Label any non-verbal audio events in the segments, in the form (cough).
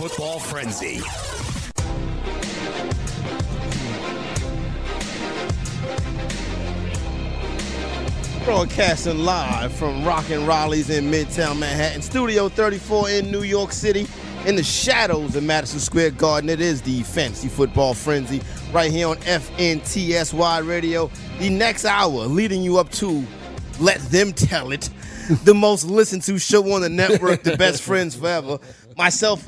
Football Frenzy. Broadcasting live from Rockin' Raleigh's in Midtown Manhattan, Studio 34 in New York City, in the shadows of Madison Square Garden. It is the Fantasy Football Frenzy right here on FNTSY Radio. The next hour leading you up to Let Them Tell It, the most listened to show on the network, The Best (laughs) Friends Forever. Myself,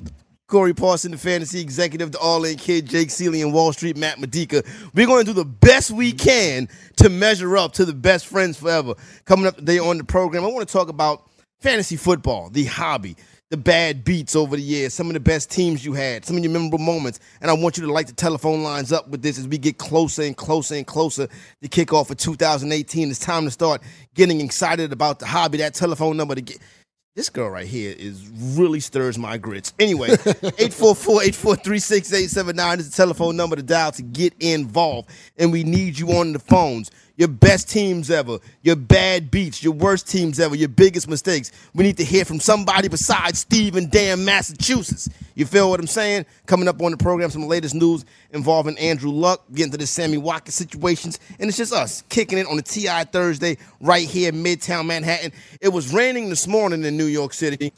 Corey Parson, the fantasy executive, the All In Kid, Jake Ciely, and Wall Street, Matt Modica. We're going to do the best we can to measure up to the best friends forever. Coming up today on the program, I want to talk about fantasy football, the hobby, the bad beats over the years, some of the best teams you had, some of your memorable moments. And I want you to light the telephone lines up with this as we get closer and closer and closer to kickoff of 2018. It's time to start getting excited about the hobby. That telephone number to get this girl right here is really stirs my grits. Anyway, (laughs) 844-843-6879 is the telephone number to dial to get involved. And we need you on the phones. Your best teams ever, your bad beats, your worst teams ever, your biggest mistakes. We need to hear from somebody besides Steve in damn Massachusetts. You feel what I'm saying? Coming up on the program, some latest news involving Andrew Luck, getting to the Sammy Watkins situations, and it's just us kicking it on the TI Thursday right here, in Midtown Manhattan. It was raining this morning in New York City.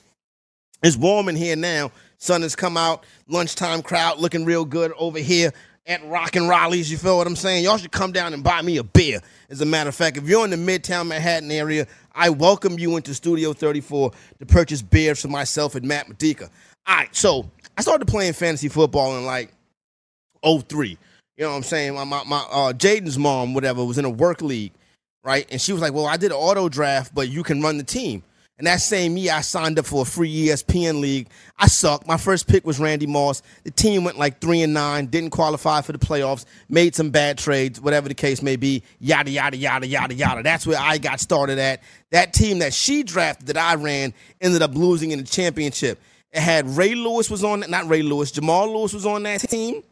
It's warm in here now. Sun has come out. Lunchtime crowd looking real good over here at Rockin' Raleigh's. You feel what I'm saying? Y'all should come down and buy me a beer. As a matter of fact, if you're in the Midtown Manhattan area, I welcome you into Studio 34 to purchase beers for myself and Matt Modica. All right, so I started playing fantasy football in like 03. You know what I'm saying? My, my, my uh, Jaden's mom, whatever, was in a work league, right? And she was like, Well, I did an auto draft, but you can run the team. And that same year, I signed up for a free ESPN league. I sucked. My first pick was Randy Moss. The team went like three and nine, didn't qualify for the playoffs, made some bad trades, whatever the case may be. Yada yada yada yada yada. That's where I got started at. That team that she drafted that I ran ended up losing in the championship. It had Ray Lewis was on that, not Ray Lewis, Jamal Lewis was on that team.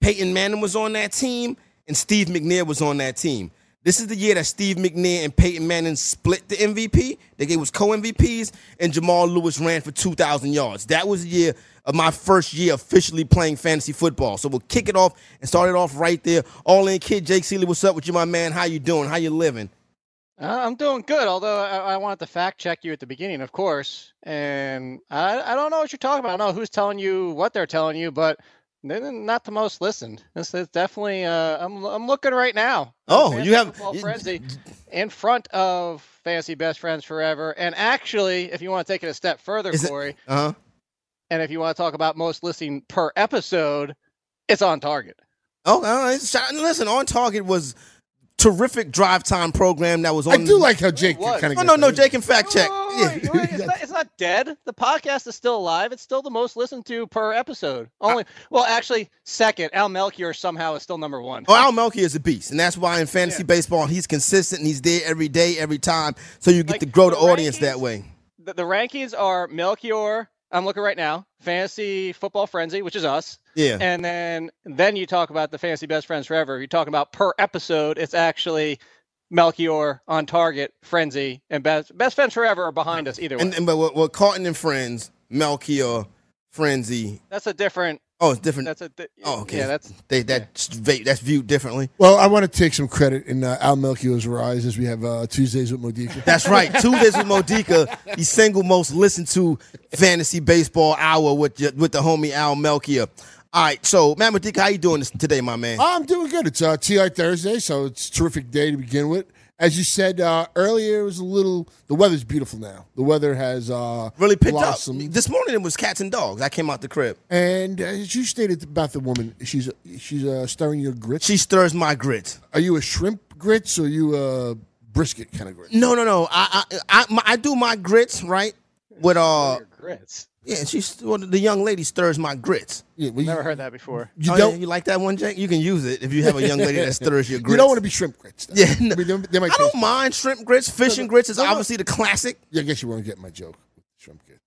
Peyton Manning was on that team, and Steve McNair was on that team. This is the year that Steve McNair and Peyton Manning split the MVP. They gave was co-MVPs, and Jamal Lewis ran for 2,000 yards. That was the year of my first year officially playing fantasy football. So we'll kick it off and start it off right there. All in kid, Jake Ciely, what's up with you, my man? How you doing? How you living? Uh, I'm doing good, although I, I wanted to fact check you at the beginning, of course. And I, I don't know what you're talking about. I don't know who's telling you what they're telling you, but they're not the most listened. This is definitely. Uh, I'm I'm looking right now. Oh, Fantasy you have Football Frenzy in front of Fantasy Best Friends Forever. And actually, if you want to take it a step further, Is it- Corey, uh-huh. and if you want to talk about most listening per episode, it's on target. Oh, all right. Listen, on target was terrific drive time program that was on. I do like how Jake What? kind of. Oh no, no, Jake can fact check. Oh, Yeah. you're. It's, not, it's not dead. The podcast is still alive. It's still the most listened to per episode. Only, well, actually, second. Al Melchior somehow is still number one. Oh, Al Melky is a beast, and that's why in fantasy Yeah. baseball he's consistent and he's there every day, every time. So you get Like, to grow the, the audience that way. The, the rankings are Melchior. I'm looking right now. Fantasy Football Frenzy, which is us, Yeah. and then then you talk about the Fantasy Best Friends Forever. You're talking about per episode. It's actually Melchior on target, Frenzy, and Best Best Friends Forever are behind us either way. and, and but what, what Carton and Friends, Melchior, Frenzy. that's a different. Oh, it's different. That's a. Di- oh, okay. Yeah, that's they that's va- that's viewed differently. Well, I want to take some credit in uh, Al Melchior's rise as we have uh, Tuesdays with Modica. (laughs) That's right. Tuesdays with Modica, the single most listened to fantasy baseball hour with your, with the homie Al Melchior. All right, so Matt Modica, how you doing this, today, my man? I'm doing good. It's uh, TI Thursday, so it's a terrific day to begin with. As you said uh, earlier, it was a little. The weather's beautiful now. The weather has uh, really picked blossomed. up. This morning it was cats and dogs. I came out the crib. And as you stated about the woman, she's she's uh, stirring your grits. She stirs my grits. Are you a shrimp grits or are you a brisket kind of grits? No, no, no. I I I, my, I do my grits right. with uh, Your grits. Yeah, she's well, the young lady stirs my grits. Yeah, well, you, Never heard that before. you Oh, don't. yeah, you like that one, Jake? You can use it if you have a young lady that (laughs) stirs your grits. You don't want to be shrimp grits. though. Yeah, no. I mean, they, they might I don't mind shrimp grits. Fish and grits is no, no. obviously the classic. Yeah, I guess you won't get my joke. Shrimp grits.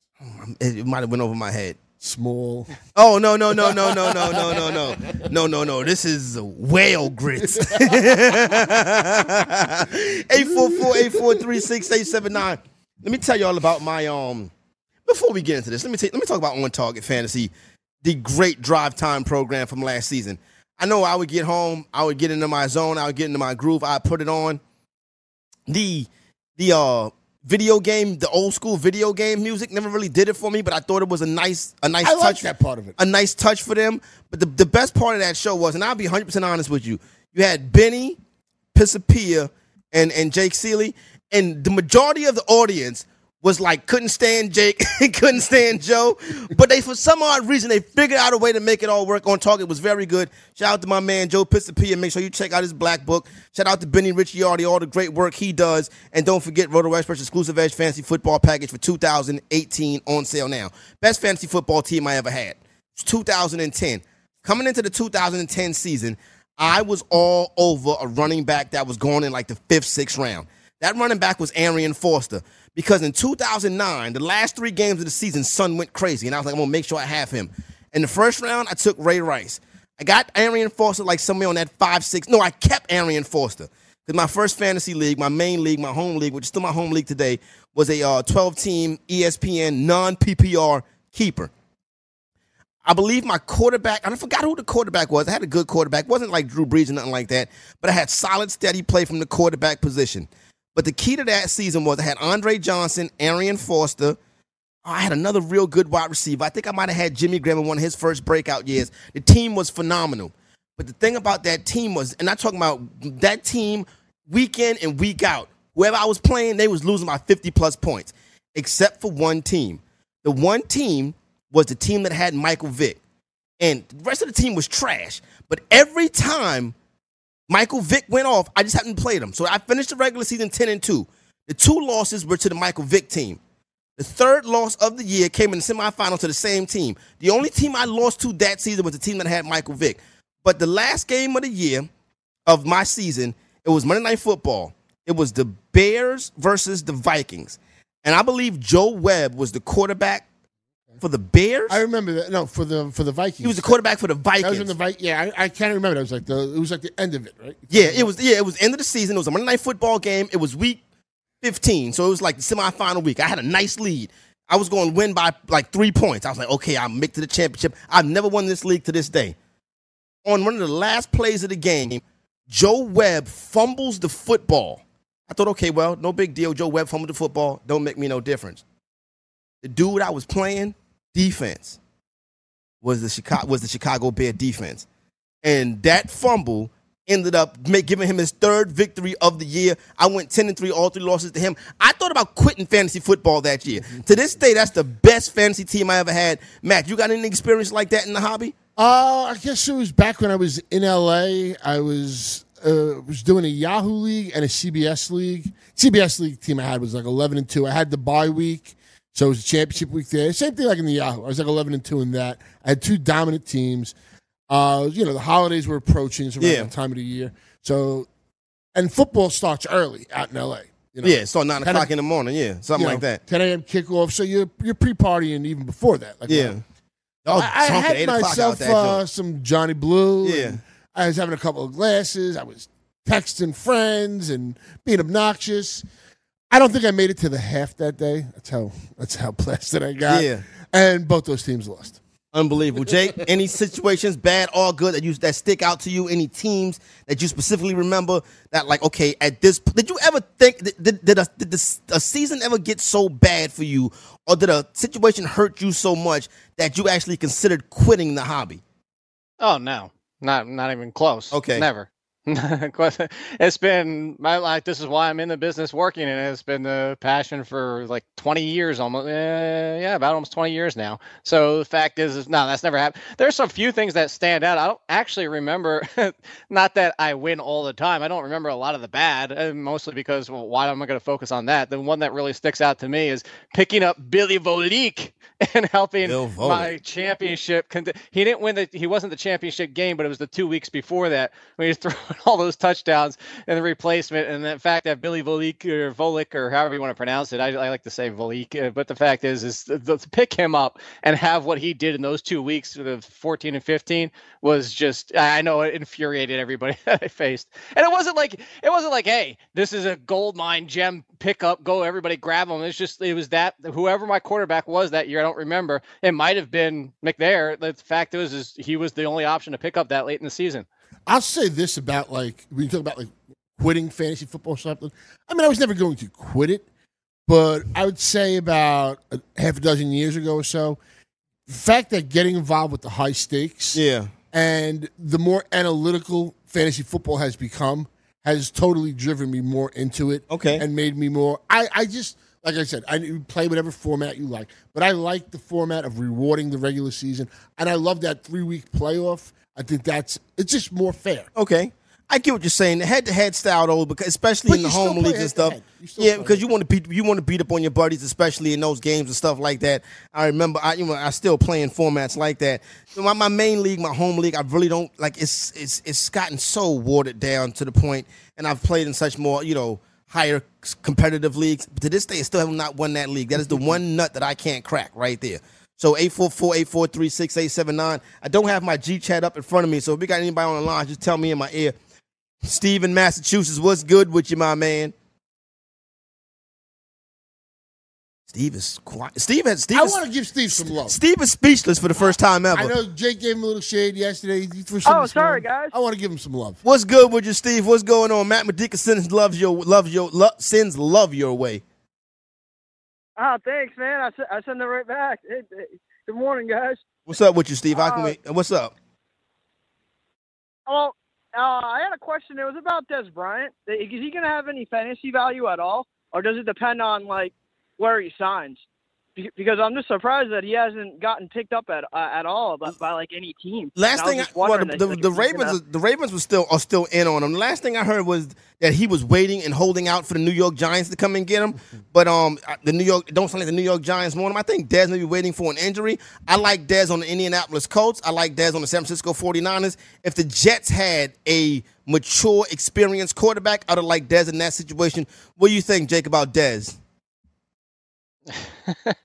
It, it might have went over my head. Small. (laughs) Oh no no no no no no no no no no no no! This is whale grits. (laughs) Eight four four eight four three six eight seven nine. Let me tell you all about my um. Before we get into this, let me take, let me talk about on target fantasy, the great drive time program from last season. I know I would get home, I would get into my zone, I would get into my groove, I put it on. The the uh video game, the old school video game music never really did it for me, but I thought it was a nice a nice I touch like that part of it. a nice touch for them. But the, the best part of that show was, and I'll be 100% honest with you, you had Benny, Pisapia, and, and Jake Ciely, and the majority of the audience was like, couldn't stand Jake, (laughs) couldn't stand Joe. But they, for some odd reason, they figured out a way to make it all work on target. It was very good. Shout out to my man, Joe Pisapia. Make sure you check out his black book. Shout out to Benny Ricciardi, all the great work he does. And don't forget RotoExperts exclusive Edge Fantasy Football Package for 2018 on sale now. Best fantasy football team I ever had. It's 2010. Coming into the 2010 season, I was all over a running back that was going in like the fifth, sixth round. That running back was Arian Foster. Because in 2009, the last three games of the season, Sun went crazy. And I was like, I'm to make sure I have him. In the first round, I took Ray Rice. I got Arian Foster like somewhere on that five, six. No, I kept Arian Foster. Because my first fantasy league, my main league, my home league, which is still my home league today, was a uh, 12 team ESPN non PPR keeper. I believe my quarterback, and I forgot who the quarterback was. I had a good quarterback. wasn't like Drew Brees or nothing like that, but I had solid, steady play from the quarterback position. But the key to that season was I had Andre Johnson, Arian Foster. Oh, I had another real good wide receiver. I think I might have had Jimmy Graham in one of his first breakout years. The team was phenomenal. But the thing about that team was, and I'm talking about that team week in and week out. Whoever I was playing, they was losing by 50 plus points, except for one team. The one team was the team that had Michael Vick. And the rest of the team was trash. But every time Michael Vick went off, I just hadn't played him. So I finished the regular season 10 and 2. The two losses were to the Michael Vick team. The third loss of the year came in the semifinal to the same team. The only team I lost to that season was the team that had Michael Vick. But the last game of the year of my season, it was Monday Night Football. It was the Bears versus the Vikings. And I believe Joe Webb was the quarterback for the Bears. I remember that. No, for the for the Vikings. he was the quarterback for the Vikings. That was in the Vi- Yeah, I, I can't remember. That was like the. It was like the end of it, right? Yeah, it was. Yeah, it was end of the season. It was a Monday night football game. It was week fifteen, so it was like the semifinal week. I had a nice lead. I was going to win by like three points. I was like, okay, I'll make to the championship. I've never won this league to this day. On one of the last plays of the game, Joe Webb fumbles the football. I thought, okay, well, no big deal. Joe Webb fumbled the football. Don't make me no difference. The dude I was playing defense was the Chicago was the Chicago Bear defense, and that fumble ended up make, giving him his third victory of the year. I went ten and three, all three losses to him. I thought about quitting fantasy football that year. To this day, that's the best fantasy team I ever had. Matt, you got any experience like that in the hobby? Uh, I guess it was back when I was in LA. I was uh, was doing a Yahoo league and a CBS league. CBS league team I had was like eleven and two. I had the bye week, so it was a championship week there. Same thing like in the Yahoo. I was like eleven and two in that. I had two dominant teams. Uh, you know the holidays were approaching. It's around Yeah. that time of the year. So, and football starts early out in LA. You know? Yeah, so 9 o'clock in the morning. Yeah, something you know, like that. 10 a.m. kickoff. So you're you're pre partying even before that. Like Yeah. Oh, I, I had 8 o'clock out myself uh, some Johnny Blue. Yeah. I was having a couple of glasses. I was texting friends and being obnoxious. I don't think I made it to the half that day. That's how that's how (laughs) blasted I got. Yeah. And both those teams lost. Unbelievable, Jake. (laughs) any situations, bad or good, that you that stick out to you? Any teams that you specifically remember that, like, okay, at this, did you ever think did, did, did, a, did this, a season ever get so bad for you, or did a situation hurt you so much that you actually considered quitting the hobby? Oh no, not not even close. Okay. never. (laughs) it's been my like this is why I'm in the business working and it's been the passion for like 20 years almost uh, yeah about almost 20 years now. So the fact is, is no that's never happened there's a few things that stand out. I don't actually remember (laughs) not that I win all the time. I don't remember a lot of the bad uh, mostly because well, why am I going to focus on that? The one that really sticks out to me is picking up Billy Volek (laughs) and helping my championship he didn't win the he wasn't the championship game but it was the two weeks before that when he was throwing (laughs) all those touchdowns and the replacement, and the fact that Billy Volik or Volek or however you want to pronounce it, I, I like to say Volek, uh, but the fact is, is to pick him up and have what he did in those two weeks, of 14 and 15, was just I know it infuriated everybody (laughs) that I faced, and it wasn't like it wasn't like, hey, this is a gold mine gem pickup, go everybody grab them. It's just it was that whoever my quarterback was that year, I don't remember. It might have been McNair. The fact is, is he was the only option to pick up that late in the season. I'll say this about like when you talk about like quitting fantasy football or something. I mean, I was never going to quit it, but I would say about a half a dozen years ago or so, the fact that getting involved with the high stakes, yeah, and the more analytical fantasy football has become, has totally driven me more into it. Okay, and made me more. I I just like I said, I play whatever format you like, but I like the format of rewarding the regular season, and I love that three week playoff I think that's it's just more fair. Okay. I get what you're saying. The head-to-head style, though, because especially but in the home leagues and stuff. Yeah, because you want to beat you want to beat up on your buddies, especially in those games and stuff like that. I remember, I you know, I still playing formats like that. So my, my main league, my home league, I really don't like. It's it's it's gotten so watered down to the point, and I've played in such more, you know, higher competitive leagues. But to this day, I still have not won that league. That is the one nut that I can't crack right there. So 844-843-6879. I don't have my G chat up in front of me, so if we got anybody on the line, just tell me in my ear. Steve in Massachusetts, what's good with you, my man? Steve is quiet. Steve has Steve. I want to give Steve some love. Steve is speechless for the first time ever. I know Jake gave him a little shade yesterday. oh, sorry, guys. I want to give him some love. What's good with you, Steve? What's going on? Matt Modica sends loves your love your lo- sends love your way. Oh, thanks, man. I, I send it right back. Hey, hey, good morning, guys. What's up with you, Steve? How can uh, we? What's up? Well, uh, I had a question. It was about Dez Bryant. Is he going to have any fantasy value at all, or does it depend on like where he signs? Because I'm just surprised that he hasn't gotten picked up at uh, at all by, by, like any team. Last thing, I, well, the, the, like, the Ravens, gonna... the Ravens were still are still in on him. The last thing I heard was that he was waiting and holding out for the New York Giants to come and get him. (laughs) But um, the New York don't sound like the New York Giants want him. I think Dez may be waiting for an injury. I like Dez on the Indianapolis Colts. I like Dez on the San Francisco 49ers. If the Jets had a mature, experienced quarterback, I'd have liked Dez in that situation. What do you think, Jake, about Dez? (laughs)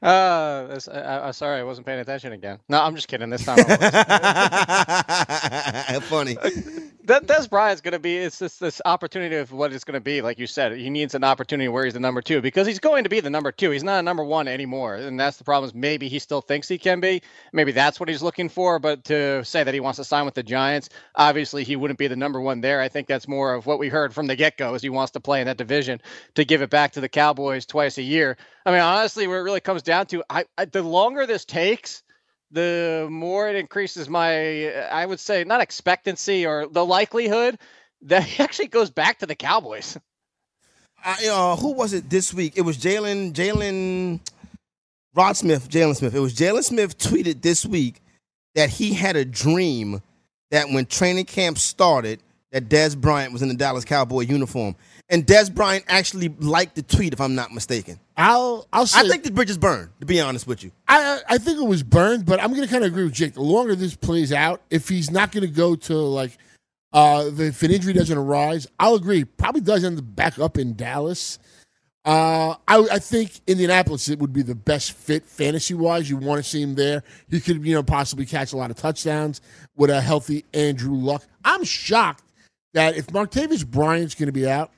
Uh, I, I, sorry, I wasn't paying attention again. No, I'm just kidding. This time, (laughs) funny. that Dez Bryant's going to be. It's this this opportunity of what it's going to be. Like you said, he needs an opportunity where he's the number two because he's going to be the number two. He's not a number one anymore, and that's the problem. Is maybe he still thinks he can be. Maybe that's what he's looking for. But to say that he wants to sign with the Giants, obviously he wouldn't be the number one there. I think that's more of what we heard from the get go. Is he wants to play in that division to give it back to the Cowboys twice a year. I mean, honestly, where it really comes down to, I, I the longer this takes, the more it increases my, I would say, not expectancy or the likelihood that he (laughs) actually goes back to the Cowboys. I, uh, who was it this week? It was Jaylon, Jaylon, Rod Smith, Jaylon Smith. It was Jaylon Smith tweeted this week that he had a dream that when training camp started, that Dez Bryant was in the Dallas Cowboy uniform. And Dez Bryant actually liked the tweet, if I'm not mistaken. I'll I'll say I think the bridge is burned, to be honest with you. I I think it was burned, but I'm gonna kind of agree with Jake. The longer this plays out, if he's not gonna go to like uh if an injury doesn't arise, I'll agree. Probably does end up back up in Dallas. Uh, I, I think Indianapolis it would be the best fit fantasy wise. You want to see him there. He could, you know, possibly catch a lot of touchdowns with a healthy Andrew Luck. I'm shocked that if Martavis Bryant's going to be out,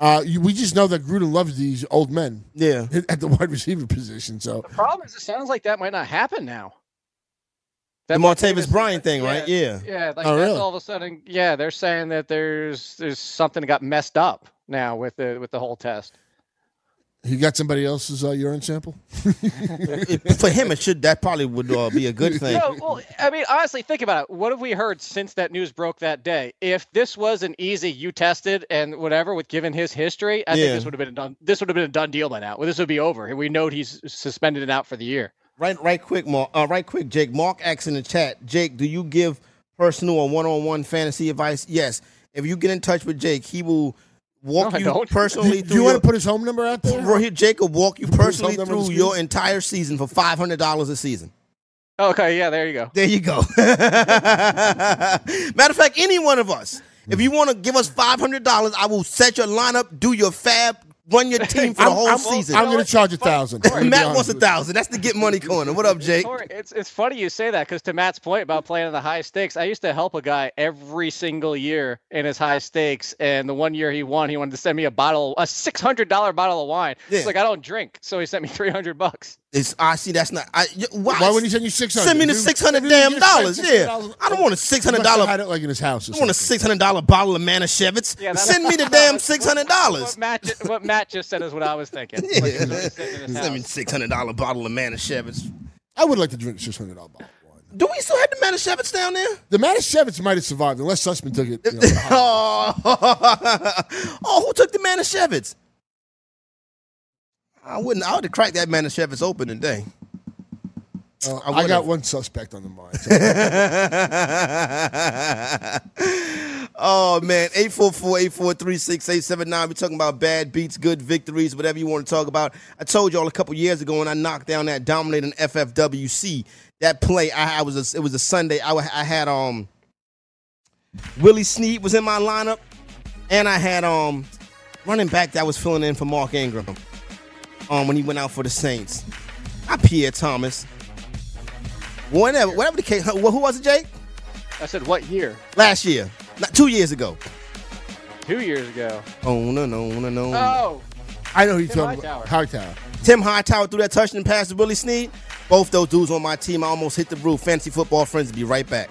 uh, you, we just know that Gruden loves these old men. Yeah, (laughs) at the wide receiver position. So the problem is, it sounds like that might not happen now. That the Martavis Bryant thing, right? Yeah, yeah. Like oh, really? all of a sudden, yeah, they're saying that there's there's something that got messed up now with the with the whole test. He got somebody else's uh, urine sample. (laughs) For him, it should that probably would uh, be a good thing. No, well, I mean, honestly, think about it. What have we heard since that news broke that day? If this was an easy, you tested and whatever, with given his history, I Yeah. think this would have been a done. This would have been a done deal by now. Well, this would be over. We know he's suspended and out for the year. Right, right, quick, Mark. Uh, right, quick, Jake. Mark asks in the chat, Jake, do you give personal or one-on-one fantasy advice? Yes. If you get in touch with Jake, he will walk No, you don't. personally Do through. you want to put his home number out there? Bro, here, Jake will walk you Put personally phone number through screen? your entire season for five hundred dollars a season. Okay, yeah, there you go. There you go. (laughs) Matter of fact, any one of us, if you want to give us five hundred dollars, I will set your lineup, do your fab, run your (laughs) team for the whole I'm- season. I'm going to charge a thousand. I'm gonna be Matt wants a thousand. That's the get money corner. What up, Jake? It's it's funny you say that because to Matt's point about playing in the high stakes, I used to help a guy every single year in his high stakes, and the one year he won, he wanted to send me a bottle, a six hundred dollar bottle of wine. Yeah. It's like I don't drink, so he sent me (laughs) three hundred bucks. It's I see. That's not. I, y- why? Why would he send you six hundred? Send me the six hundred damn dollars. Yeah, I don't want a six hundred dollar. Had dollar. it like in his house. I want a six hundred dollar bottle of Manischewitz. Yeah, Send me the (laughs) damn six hundred dollars. What Matt, ju- Matt just said is what I was thinking. Yeah. (laughs) Like, he was just sitting in his Send me house. six hundred dollar bottle of Manischewitz. I would like to drink six hundred dollar bottle. Do we still have the Manischewitz down there? The Manischewitz might have survived unless Sussman took it. You know, for the (laughs) high- oh, oh, who took the Manischewitz? I wouldn't. I would have cracked that Manischewitz open today. Uh, I I, got one suspect on the mind. (laughs) oh man, 844-843-6879. We're talking about bad beats, good victories, whatever you want to talk about. I told y'all a couple years ago when I knocked down that dominating FFWC. That play, I, I was a, it was a Sunday. I, I had um Willie Snead was in my lineup, and I had um running back that was filling in for Mark Ingram um when he went out for the Saints. Not Pierre Thomas. Whatever, whatever the case. Who who was it, Jake? I said, what year? Last year, not two years ago. Two years ago. Oh no no no no. Oh, I know who you're Tim talking about. Hightower. Hightower. Tim Hightower threw that touchdown pass to Willie Snead. Both those dudes on my team. I almost hit the roof. Fantasy football friends will be right back.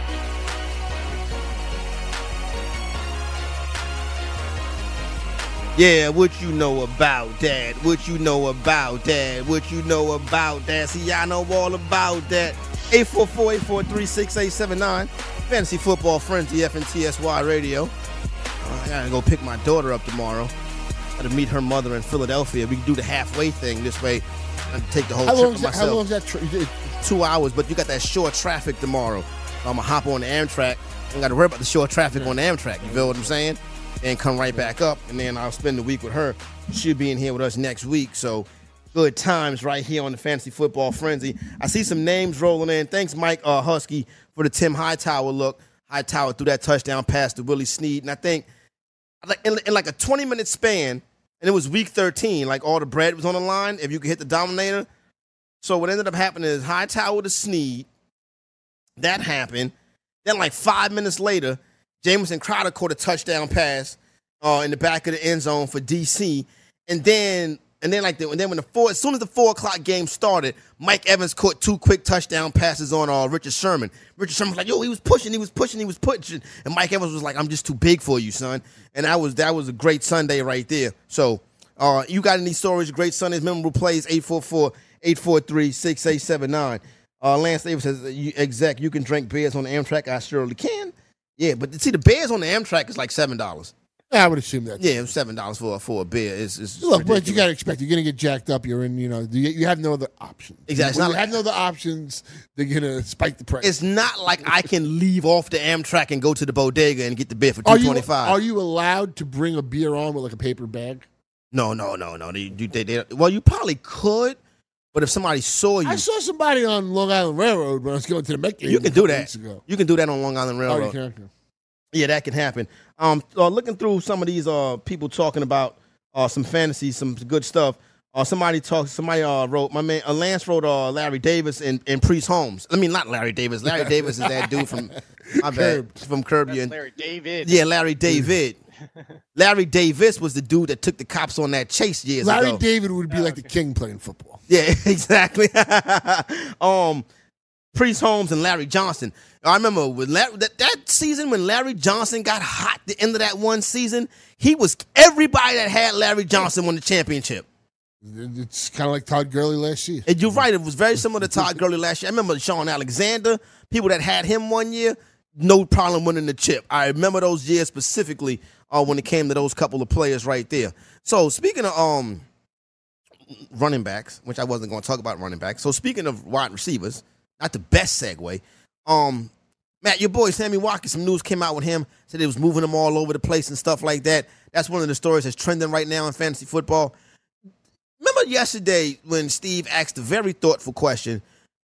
Yeah, what you know about that? What you know about that? What you know about that? See, y'all know all about that. 844-843-6879. Fantasy Football Frenzy, FNTSY Radio. I gotta go pick my daughter up tomorrow. Gotta meet her mother in Philadelphia. We can do the halfway thing this way. I take the whole How trip long is that? How long is that? You- two hours, but you got that short traffic tomorrow. I'm gonna hop on the Amtrak. I got to worry about the short traffic on the Amtrak. You feel what I'm saying? And come right back up, and then I'll spend the week with her. She'll be in here with us next week. So good times right here on the Fantasy Football Frenzy. I see some names rolling in. Thanks, Mike uh, Husky, for the Tim Hightower look. Hightower threw that touchdown pass to Willie Snead, and I think in, in like a 20 minute span, and it was week 13. Like all the bread was on the line. If you could hit the Dominator, so what ended up happening is Hightower to Snead. That happened. Then like five minutes later, Jamison Crowder caught a touchdown pass uh, in the back of the end zone for DC. And then and then like the, and then when the four as soon as the four o'clock game started, Mike Evans caught two quick touchdown passes on uh, Richard Sherman. Richard Sherman was like, yo, he was pushing, he was pushing, he was pushing. And Mike Evans was like, I'm just too big for you, son. And that was that was a great Sunday right there. So uh, you got any stories, great Sundays, memorable plays, 844-843-6879. Uh, Lance Davis says, exec, you can drink beers on Amtrak. I surely can. Yeah, but see, the beers on the Amtrak is like $7. Yeah, I would assume that. Yeah, seven dollars for for a beer is is Look, but you got to expect you're going to get jacked up. You're in, you know, you, you have no other options. Exactly. When you like- have no other options, they're going to spike the price. It's not like I can leave off the Amtrak and go to the bodega and get the beer for two twenty five. are you allowed to bring a beer on with like a paper bag? No, no, no, no. They, they, they- well, you probably could, but if somebody saw you, I saw somebody on Long Island Railroad when I was going to the Met game. you can do that. ago. You can do that on Long Island Oh, Railroad. you can. okay. Yeah, that can happen. Um, uh, looking through some of these uh people talking about uh, some fantasy, some good stuff. Uh, somebody talked. Somebody uh, wrote. My man uh, Lance wrote. Uh, Larry Davis and, and Priest Holmes. I mean, not Larry Davis. Larry Davis is that dude from (laughs) my bad, from Curb Your Larry David. Yeah, Larry David. (laughs) Larry Davis was the dude that took the cops on that chase years Larry ago. David would be like the king playing football. Yeah, (laughs) exactly. (laughs) um, Priest Holmes and Larry Johnson. I remember when Larry, that, that season when Larry Johnson got hot. The end of that one season, he was everybody that had Larry Johnson won the championship. It's kind of like Todd Gurley last year. And you're right; it was very similar to Todd Gurley last year. I remember Shaun Alexander. People that had him one year, no problem winning the chip. I remember those years specifically uh, when it came to those couple of players right there. So speaking of um running backs, which I wasn't going to talk about running backs. So speaking of wide receivers, not the best segue. Um, Matt, your boy Sammy Watkins, some news came out with him. Said it was moving him all over the place and stuff like that. That's one of the stories that's trending right now in fantasy football. Remember yesterday when Steve asked a very thoughtful question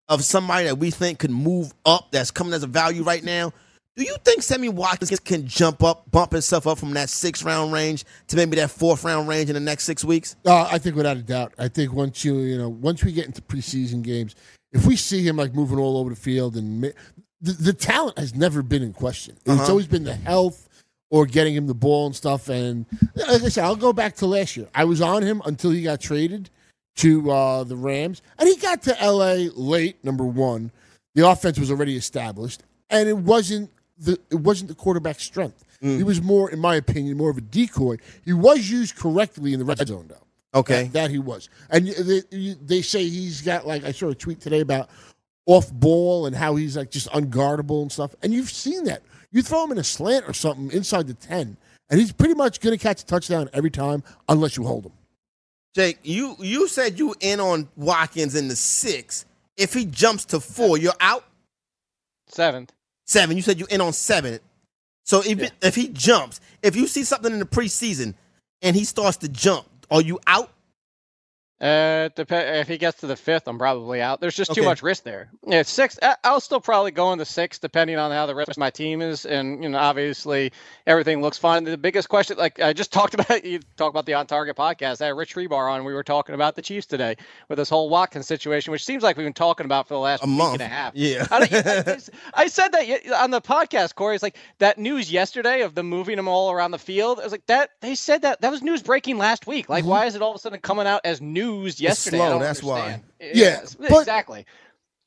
of somebody that we think could move up that's coming as a value right now? Do you think Sammy Watkins can jump up, bump himself up from that six round range to maybe that fourth round range in the next six weeks? Uh, I think without a doubt. I think once you you know once we get into preseason games, if we see him like moving all over the field and ma- the, the talent has never been in question. It's always been the health or getting him the ball and stuff. And like I said, I'll go back to last year. I was on him until he got traded to uh, the Rams, and he got to L.A. late. Number one, the offense was already established, and it wasn't the it wasn't the quarterback's strength. Mm. He was more, in my opinion, more of a decoy. He was used correctly in the red zone, though. Okay. That, that he was. And they, they say he's got, like, I saw a tweet today about off ball and how he's, like, just unguardable and stuff. And you've seen that. You throw him in a slant or something inside the 10, and he's pretty much going to catch a touchdown every time unless you hold him. Jake, you you said you in on Watkins in the six. If he jumps to four, you're out Seventh. Seven. You said you in on seven. So if it, if he jumps, if you see something in the preseason and he starts to jump, are you out? Uh, dep- if he gets to the fifth, I'm probably out. There's just too much risk there. Yeah, six. I'll still probably go in the six, depending on how the rest of my team is, and you know, obviously everything looks fine. The biggest question, like I just (laughs) talked about, you talk about the On Target podcast. I had Rich Hribar on. We were talking about the Chiefs today with this whole Watkins situation, which seems like we've been talking about for the last A week month. and a half. Yeah. I, I- (laughs) I said that on the podcast, Corey. It's like that news yesterday of them moving them all around the field. I was like, that they said that that was news breaking last week. Like, why is it all of a sudden coming out as news yesterday? I slow, that's why. understand. Yeah, Yes, but- exactly.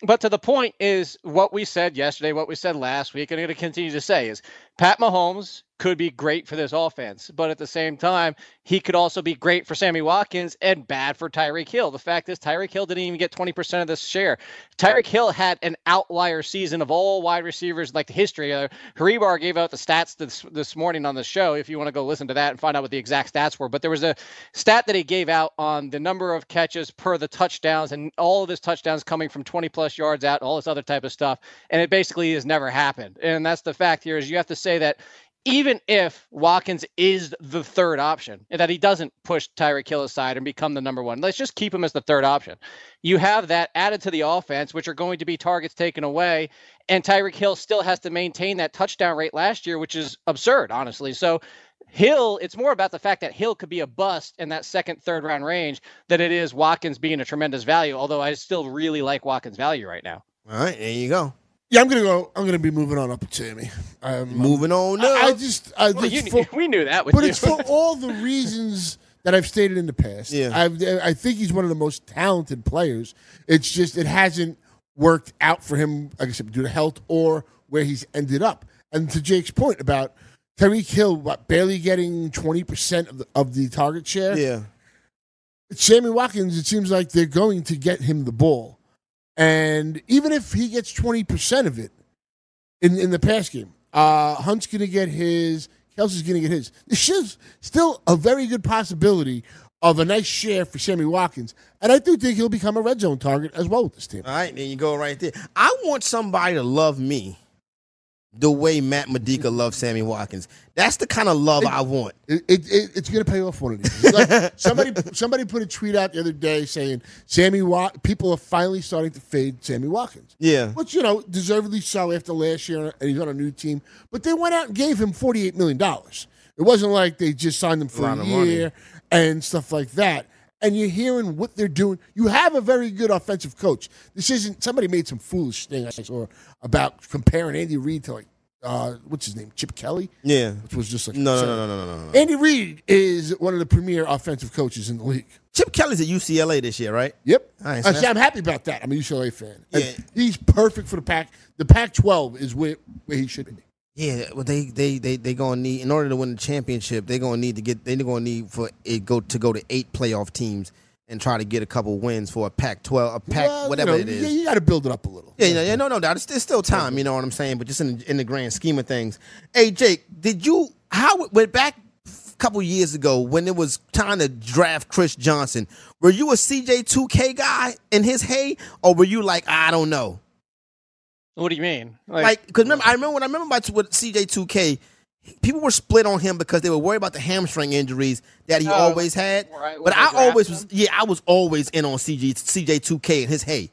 But to the point is what we said yesterday, what we said last week, and I'm going to continue to say is Pat Mahomes could be great for this offense, but at the same time, he could also be great for Sammy Watkins and bad for Tyreek Hill. The fact is, Tyreek Hill didn't even get 20% of this share. Tyreek Hill had an outlier season of all wide receivers like the history. Uh, Hribar gave out the stats this, this morning on the show. If you want to go listen to that and find out what the exact stats were, but there was a stat that he gave out on the number of catches per the touchdowns and all of his touchdowns coming from 20 plus yards out, all this other type of stuff. And it basically has never happened. And that's the fact here is you have to say that even if Watkins is the third option, and that he doesn't push Tyreek Hill aside and become the number one, let's just keep him as the third option. You have that added to the offense, which are going to be targets taken away, and Tyreek Hill still has to maintain that touchdown rate last year, which is absurd, honestly. So Hill, it's more about the fact that Hill could be a bust in that second, third round range than it is Watkins being a tremendous value. Although I still really like Watkins' value right now. All right, there you go. Yeah, I'm gonna go. I'm gonna be moving on up with Sammy. Um, Moving on I, I just, I Well, just you, for- (laughs) we knew that but you. it's for all the reasons that I've stated in the past. Yeah. I've, I think he's one of the most talented players. It's just it hasn't worked out for him, like I said, due to health or where he's ended up. And to Jake's point about Tyreek Hill, what barely getting twenty percent of the, of the target share. yeah. Sammy Watkins, it seems like they're going to get him the ball. And even if he gets 20% of it in, in the pass game, uh, Hunt's going to get his, Kelce's going to get his. This is still a very good possibility of a nice share for Sammy Watkins. And I do think he'll become a red zone target as well with this team. All right, there you go, right there. I want somebody to love me the way Matt Modica loves Sammy Watkins. That's the kind of love I want. It, it, it- it's going to pay off one of these. Like (laughs) somebody, somebody put a tweet out the other day saying Sammy Wat, people are finally starting to fade Sammy Watkins. Yeah. which you know deservedly so after last year, and he's on a new team. But they went out and gave him forty-eight million dollars. It wasn't like they just signed them for lot a of money. year and stuff like that. And you're hearing what they're doing. You have a very good offensive coach. This isn't somebody made some foolish thing I saw about comparing Andy Reid to like uh, what's his name, Chip Kelly, Yeah. which was just like No, no, no, no, no, no, no. Andy Reid is one of the premier offensive coaches in the league. Chip Kelly's at UCLA this year, right? Yep. Uh, see, I'm happy about that. I'm a UCLA fan. And Yeah. He's perfect for the Pac. The Pac-12 is where, where he should be. Yeah, well, they they they they gonna need in order to win the championship, they're gonna need to get they're gonna need for it go to go to eight playoff teams and try to get a couple wins for a Pac-12, a Pac Well, you whatever know, it is. Yeah, you got to build it up a little. Yeah, yeah, yeah, no, no, no. There's, there's still time. You know what I'm saying? But just in in the grand scheme of things, hey Jake, did you how went back a couple years ago when it was time to draft Chris Johnson? Were you a CJ2K guy in his hay, or were you like I don't know? What do you mean? Like, because remember, I remember when I remember about with CJ2K, people were split on him because they were worried about the hamstring injuries that he Oh, always had. right, But I always drafted was, yeah, I was always in on CJ CJ2K and his hay.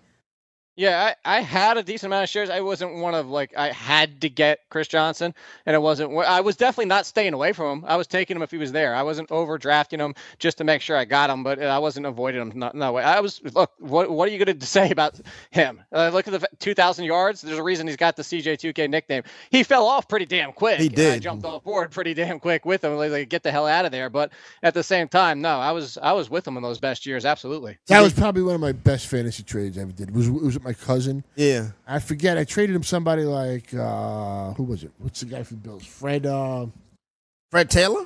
Yeah, I, I had a decent amount of shares. I wasn't one of like I had to get Chris Johnson, and it wasn't. I was definitely not staying away from him. I was taking him if he was there. I wasn't overdrafting him just to make sure I got him, but I wasn't avoiding him. No, no way. I was look. What what are you going (laughs) to say about him? Uh, look at the 2,000 yards. There's a reason he's got the CJ2K nickname. He fell off pretty damn quick. He and I did. jumped off board pretty damn quick with him. Like, like, get the hell out of there. But at the same time, no, I was I was with him in those best years. Absolutely. That was probably one of my best fantasy trades I ever did. It was, it was with my cousin. Yeah. I forget. I traded him somebody like uh, who was it? What's the guy from Bills? Fred. Uh, Fred Taylor?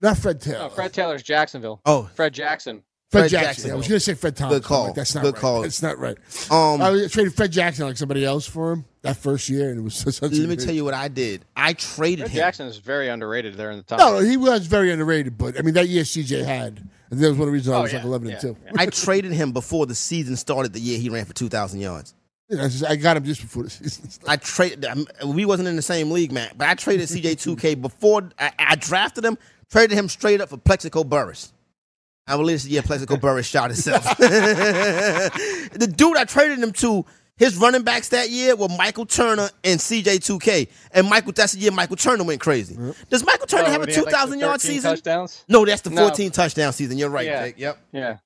not Fred Taylor. No, Fred Taylor's Jacksonville. Oh, Fred Jackson. Fred, Fred Jackson. Jackson. I was going to say Fred Thompson. Good call. Like, that's not Good right. call. That's not right. um, I traded Fred Jackson like somebody else for him that first year, and it was such a let me great- (laughs) tell you what I did. I traded Fred him. Jackson is very underrated there in the top. No, no, he was very underrated, but I mean that year CJ had, and that was one of the reasons I Oh, was yeah, like eleven yeah, and two. I traded him before the season started. The year he ran for two thousand yards. You know, I just- I got him just before the season (laughs) started. I traded. We wasn't in the same league, man. But I traded CJ2K before I, I drafted him. Traded him straight up for Plaxico Burress. I believe this year Plaxico Burress shot himself. (laughs) (laughs) the dude I traded him to, his running backs that year were Michael Turner and CJ2K. And Michael, that's the year Michael Turner went crazy. Does Michael Turner Oh, have a when he had, like, 2,000 yard season? Touchdowns. No, that's the No. 14 touchdown season. You're right, Yeah. Jake. Yep. Yeah.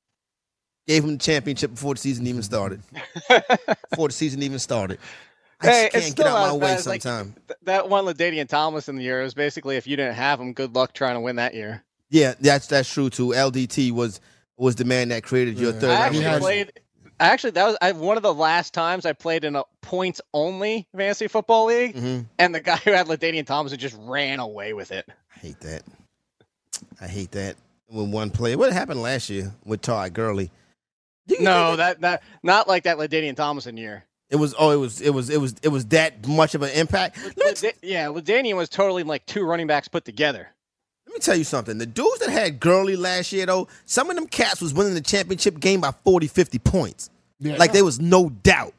Gave him the championship before the season even started. (laughs) before the season even started. I Hey, just it's can't still get out not my way bad as, like, sometime. Th- that one Ladainian Thomas in the year was basically if you didn't have him, good luck trying to win that year. Yeah, that's that's true too. LDT was was the man that created your Yeah. third. I he actually has- played. Actually, that was I, one of the last times I played in a points only fantasy football league, hmm and the guy (laughs) who had Ladainian Thompson just ran away with it. I hate that. I hate that. When one player, what happened last year with Todd Gurley? No, think that that not like that Ladainian Thompson year. it was. Oh, it was. It was. It was. It was that much of an impact. Me, Lada- yeah, Ladainian was totally like two running backs put together. Let me tell you something. The dudes that had Gurley last year, though, some of them cats was winning the championship game by 40, 50 points. Yeah. Like there was no doubt.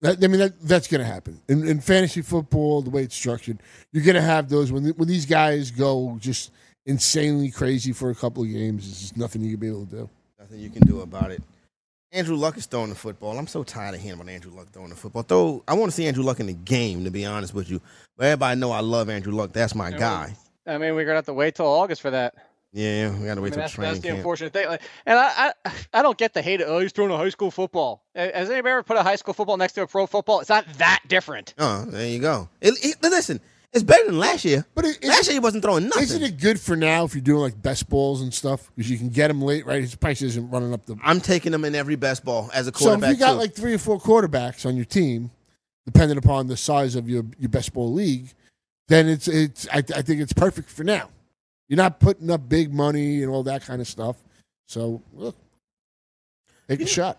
That, I mean, that, that's going to happen in, in fantasy football. The way it's structured, you're going to have those when when these guys go just insanely crazy for a couple of games. There's just nothing you can be able to do. Nothing you can do about it. Andrew Luck is throwing the football. I'm so tired of hearing about Andrew Luck throwing the football. Though I want to see Andrew Luck in the game, to be honest with you. But everybody know I love Andrew Luck. That's my Yeah, guy. I mean, we're gonna have to wait till August for that. Yeah, we gotta I wait mean, till that's, training that's the camp. unfortunate thing. Like, and I, I, I don't get the hate. Oh, he's throwing a high school football. Has anybody ever put a high school football next to a pro football? It's not that different. Oh, there you go. It, it- listen, it's better than last year. But it, Last year he wasn't throwing nothing. isn't it good for now if you're doing like best balls and stuff because you can get them late, right? His price isn't running up the. I'm taking him in every best ball as a quarterback. So if you got too. like three or four quarterbacks on your team, depending upon the size of your your best ball league, then it's it's I, I think it's perfect for now. You're not putting up big money and all that kind of stuff. So look, take a shot.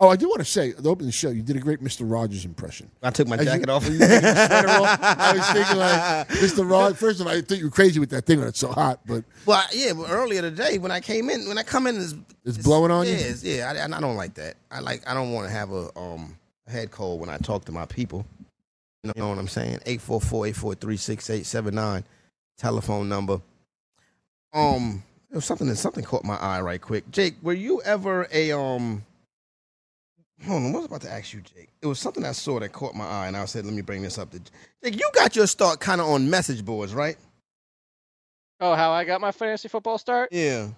Oh, I do want to say, to open the show, you did a great Mr. Rogers impression. I took my As you- jacket off. when (laughs) you took your sweater off, I was thinking like Mr. (laughs) Rogers. First of all, I thought you were crazy with that thing when it's so hot, but well, yeah, but earlier today when I came in, when I come in, it's, It's blowing on yeah, you? it's- yeah, I, I don't like that. I like. I don't want to have a um a head cold when I talk to my people. You know what I'm saying? 844-843-6879. Telephone number. Um, there was something that something caught my eye right quick. Jake, were you ever a um? hold on, what was about to ask you, Jake? It was something I saw that caught my eye, and I said, let me bring this up. To Jake, you got your start kind of on message boards, right? Oh, how I got my fantasy football start? Yeah.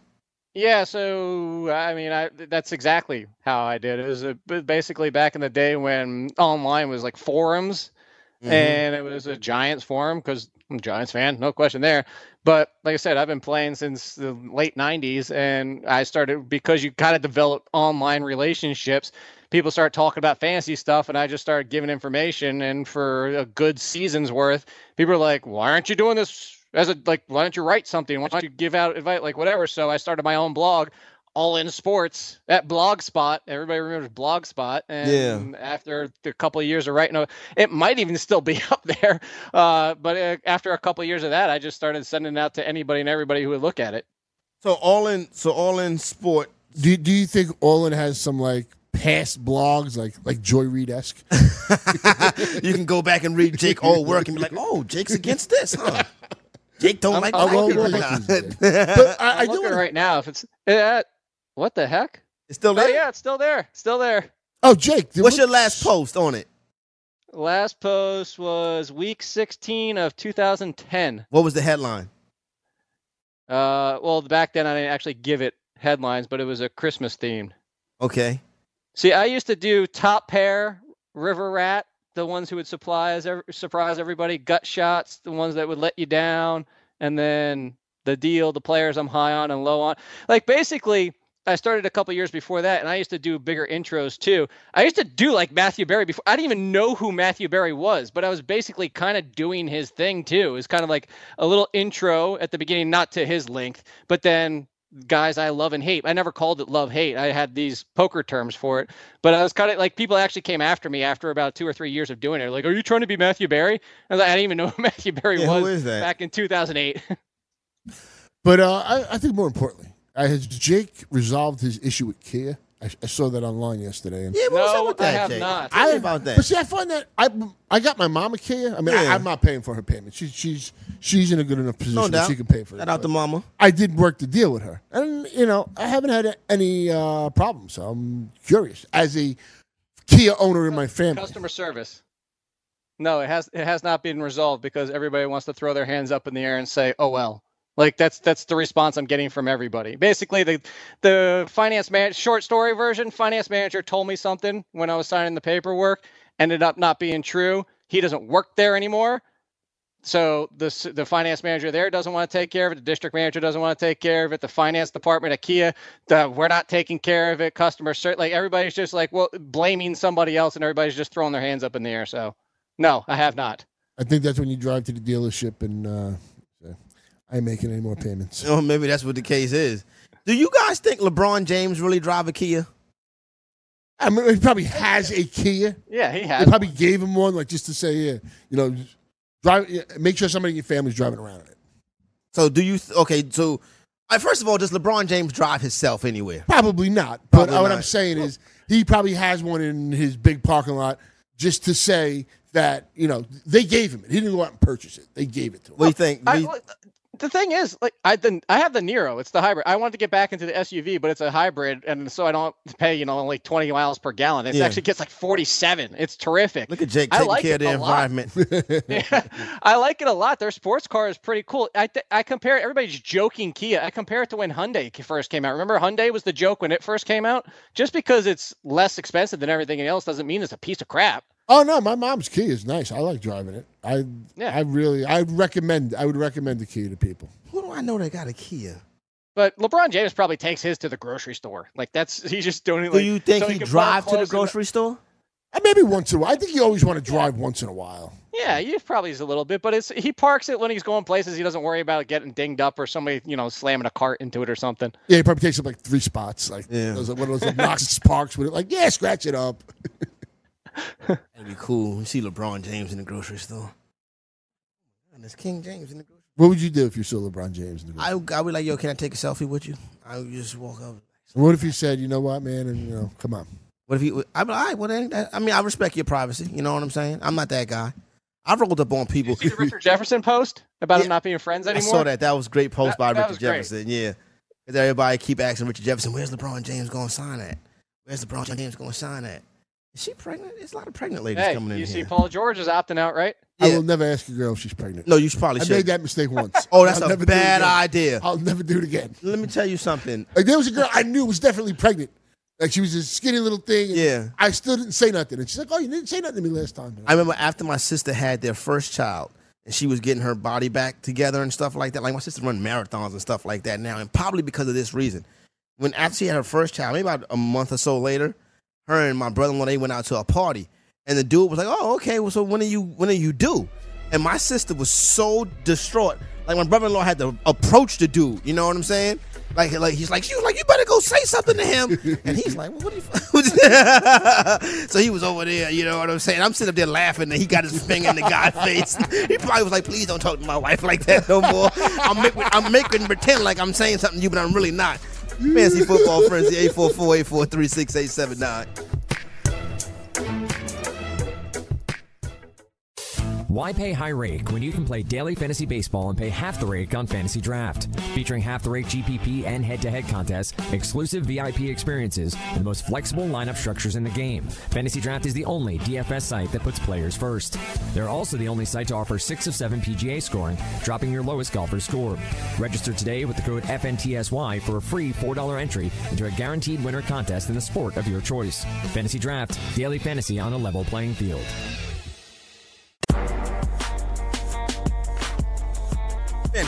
Yeah, so I mean, I that's exactly how I did. It was a, basically back in the day when online was like forums, mm-hmm. and it was a Giants forum because I'm a Giants fan, no question there. But like I said, I've been playing since the late '90s, and I started because you kind of develop online relationships. People start talking about fantasy stuff, and I just started giving information. And for a good season's worth, people are like, "Why aren't you doing this as a like why don't you write something why don't you give out advice like whatever so i started my own blog all in sports at blogspot everybody remembers blogspot and yeah. after a couple of years of writing it might even still be (laughs) up there uh, but uh, after a couple of years of that i just started sending it out to anybody and everybody who would look at it so all in so all in sport do, do you think all in has some like past blogs like like Joy Reid esque. (laughs) you can go back and read Jake all work and be like, oh, Jake's against this, huh? Jake don't I'm, like I'm looking right now. but I, I do looking right now. If it's uh, what the heck? It's still oh, there. Oh, yeah, it's still there. Still there. Oh, Jake, what's your last post on it? Last post was week 16 of 2010. What was the headline? Uh, well, back then I didn't actually give it headlines, but it was a Christmas themed. Okay. See, I used to do top pair, river rat, the ones who would surprise surprise everybody, gut shots, the ones that would let you down, and then the deal, the players I'm high on and low on. Like basically, I started a couple years before that, and I used to do bigger intros too. I used to do like Matthew Berry before. I didn't even know who Matthew Berry was, but I was basically kind of doing his thing too. It was kind of like a little intro at the beginning, not to his length, but then guys I love and hate. I never called it love hate. I had these poker terms for it, but I was kind of like people actually came after me after about two or three years of doing it. Like, are you trying to be Matthew Berry? I, was like, I didn't even know (laughs) who Matthew Berry yeah, was back in 2008. (laughs) but uh, I, I think more importantly, has Jake resolved his issue with Kia? I, I, saw that online yesterday. And yeah, what no, that, I have Jake? not. I about that. But see, I find that I I got my mama Kia. I mean, yeah. I, am not paying for her payment. She's she's she's in a good enough position no that she can pay for it. Shout out to mama. I did work the deal with her, and you know, I haven't had any uh, problems. So I'm curious as a Kia owner in my family. Customer service. No, it has it has not been resolved because everybody wants to throw their hands up in the air and say, "Oh well." Like that's that's the response I'm getting from everybody. Basically, the the finance man short story version, finance manager told me something when I was signing the paperwork, ended up not being true. He doesn't work there anymore. So the the finance manager there doesn't want to take care of it. The district manager doesn't want to take care of it. The finance department at Kia, the, we're not taking care of it. Customer service, like everybody's just like well blaming somebody else, and everybody's just throwing their hands up in the air. So no, I have not. I think that's when you drive to the dealership and uh, I ain't making any more payments. (laughs) Oh, maybe that's what the case is. Do you guys think LeBron James really drive a Kia? I mean, he probably has a Kia. Yeah, he has. They probably one. gave him one, like just to say, yeah, you know, drive. Make sure somebody in your family's driving around in it. So, do you? Th- okay, so uh, first of all, does LeBron James drive himself anywhere? Probably not. But probably what. I'm saying is, he probably has one in his big parking lot just to say that you know they gave him it. He didn't go out and purchase it. They gave it to him. What do you think? I, the thing is, like I the, I have the Niro. It's the hybrid. I wanted to get back into the SUV, but it's a hybrid, and so I don't pay you know only 20 miles per gallon. It yeah. actually gets like 47. It's terrific. Look at Jake taking like care of the environment. yeah, (laughs) (laughs) I like it a lot. Their sports car is pretty cool. I th- I compare everybody's joking Kia. I compare it to when Hyundai first came out. Remember Hyundai was the joke when it first came out. Just because it's less expensive than everything else doesn't mean it's a piece of crap. Oh no, my mom's Kia is nice. I like driving it. I yeah. I really I recommend I would recommend the Kia to people. Who do I know that got a Kia? But LeBron James probably takes his to the grocery store. Like that's (laughs) he's just doing it. Do you think so he, he drive to the grocery store? And maybe once in a while. I think you always want to drive yeah. once in a while. Yeah, he probably is a little bit, but it's he parks it when he's going places. He doesn't worry about getting dinged up or somebody, you know, slamming a cart into it or something. Yeah, he probably takes up like three spots, like yeah. those, one of those obnoxious parks with it. Like, yeah, scratch it up. (laughs) That'd be cool. You see LeBron James in the grocery store. And there's King James in the grocery. What would you do if you saw LeBron James in the grocery? I I would like, yo, can I take a selfie with you? I would just walk up. what if he said, you know what, man, and you know, come on. What if he? I'm like, all right. Well, then, I mean, I respect your privacy. You know what I'm saying? I'm not that guy. I've rolled up on people. Did you see the Richard Jefferson post about yeah, him not being friends anymore? I saw that. That was a great post that, by that Richard Jefferson. Great. Yeah, because everybody keep asking Richard Jefferson, "Where's LeBron James going to sign at? Where's LeBron James going to sign at?" Is she pregnant? There's a lot of pregnant ladies Hey, coming in you see, here. Paul George is opting out, right? I will never ask a girl if she's pregnant. No, you should probably I should. made that mistake once. (laughs) Oh, that's I'll a never do it bad idea. I'll never do it again. Let me tell you something. Like there was a girl I knew was definitely pregnant. Like she was a skinny little thing. and Yeah. I still didn't say nothing. And she's like, "Oh, you didn't say nothing to me last time." I remember after my sister had their first child and she was getting her body back together and stuff like that. Like my sister run marathons and stuff like that now, and probably because of this reason. When after she had her first child, maybe about a month or so later, her and my brother-in-law they went out to a party, and the dude was like, "Oh, okay. Well, so when are you when are you due?" And my sister was so distraught. Like my brother-in-law had to approach the dude. You know what I'm saying? Like, like he's like, you like, you better go say something to him. And he's like, well, what? Are you (laughs) (laughs) so he was over there. You know what I'm saying? I'm sitting up there laughing, and he got his finger in the guy's (laughs) face. He probably was like, please don't talk to my wife like that no more. I'm making, I'm making pretend like I'm saying something to you, but I'm really not. Fantasy football frenzy 844-843-6879. Why pay high rake when you can play daily fantasy baseball and pay half the rake on Fantasy Draft? Featuring half the rake GPP and head to head contests, exclusive VIP experiences, and the most flexible lineup structures in the game. Fantasy Draft is the only DFS site that puts players first. They're also the only site to offer 6 of 7 PGA scoring, dropping your lowest golfer's score. Register today with the code FNTSY for a free $4 entry into a guaranteed winner contest in the sport of your choice. Fantasy Draft, daily fantasy on a level playing field.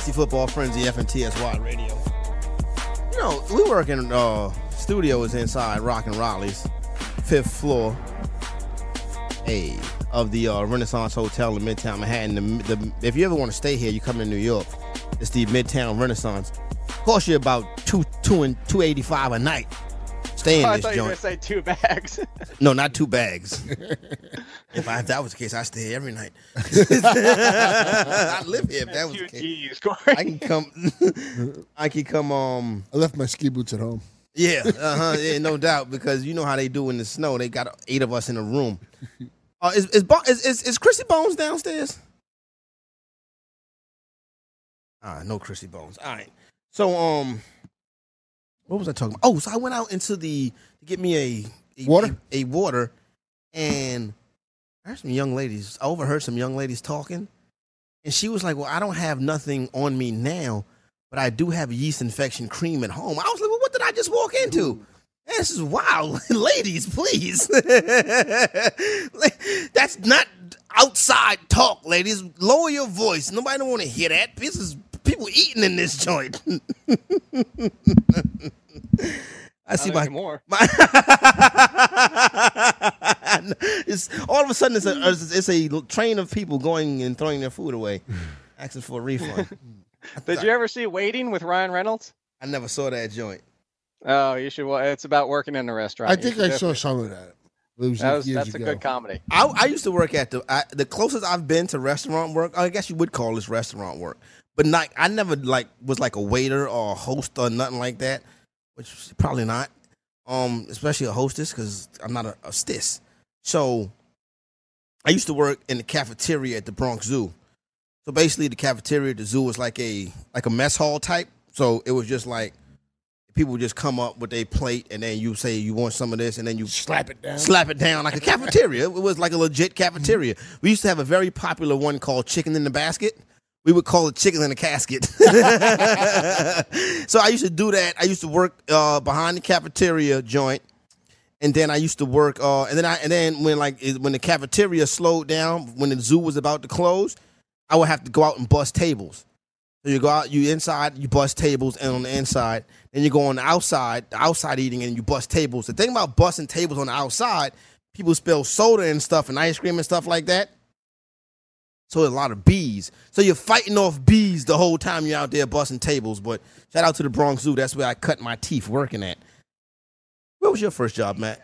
Fantasy Football Frenzy FNTSY Radio. You know, we work in uh studios inside Rock and Reilly's fifth floor, a of the uh, Renaissance Hotel in Midtown Manhattan. The, the, if you ever want to stay here, you come to New York. It's the Midtown Renaissance. Cost you about two two and two eighty five a night. Stay in Oh, I this thought you were gonna say two bags. (laughs) No, not two bags. (laughs) if, I, if that was the case, I stay here every night. (laughs) I live here. If that was the case. G's, I can come. I can come. Um. I left my ski boots at home. Yeah. Uh huh. Yeah. No doubt. Because you know how they do in the snow. They got eight of us in a room. Uh, is, is is is is Chrissy Bones downstairs? Ah, no Chrissy Bones. All right. So um, what was I talking about? Oh, so I went out into the to get me a, a Water? a, a water, and I heard some young ladies. I overheard some young ladies talking, and she was like, "Well, I don't have nothing on me now, but I do have yeast infection cream at home." I was like, "Well, what did I just walk into?" This is wild, (laughs) ladies. Please, (laughs) that's not outside talk, ladies. Lower your voice. Nobody don't want to hear that. This is people eating in this joint. (laughs) I see Not my anymore. my (laughs) it's all of a sudden it's a it's a train of people going and throwing their food away, (laughs) asking for a refund. (laughs) Did you ever see Waiting with Ryan Reynolds? I never saw that joint. Oh, you should. wa- It's about working in a restaurant. I You think I saw definitely- some of that. It was That was, years that's a good comedy. I, I used to work at the I, the closest I've been to restaurant work. I guess you would call this restaurant work, but not. I never like was like a waiter or a host or nothing like that, which is probably not. Um, especially a hostess because I'm not a, a stis. So I used to work in the cafeteria at the Bronx Zoo. So basically, the cafeteria at the zoo was like a like a mess hall type. So it was just like people would just come up with a plate, and then you say you want some of this, and then you Slap it down. slap it down like a cafeteria. it was like a legit cafeteria. (laughs) We used to have a very popular one called Chicken in the Basket. We would call it Chicken in a Casket. (laughs) so I used to do that. I used to work uh, behind the cafeteria joint, and then I used to work. Uh, and then I and then when like when the cafeteria slowed down, when the zoo was about to close, I would have to go out and bust tables. So you go out, you inside, you bust tables, and on the inside, then you go on the outside, the outside eating, and you bust tables. The thing about busting tables on the outside, people spill soda and stuff and ice cream and stuff like that. So a lot of bees. So you're fighting off bees the whole time you're out there busting tables. But shout out to the Bronx Zoo. That's where I cut my teeth working at. What was your first job, Matt?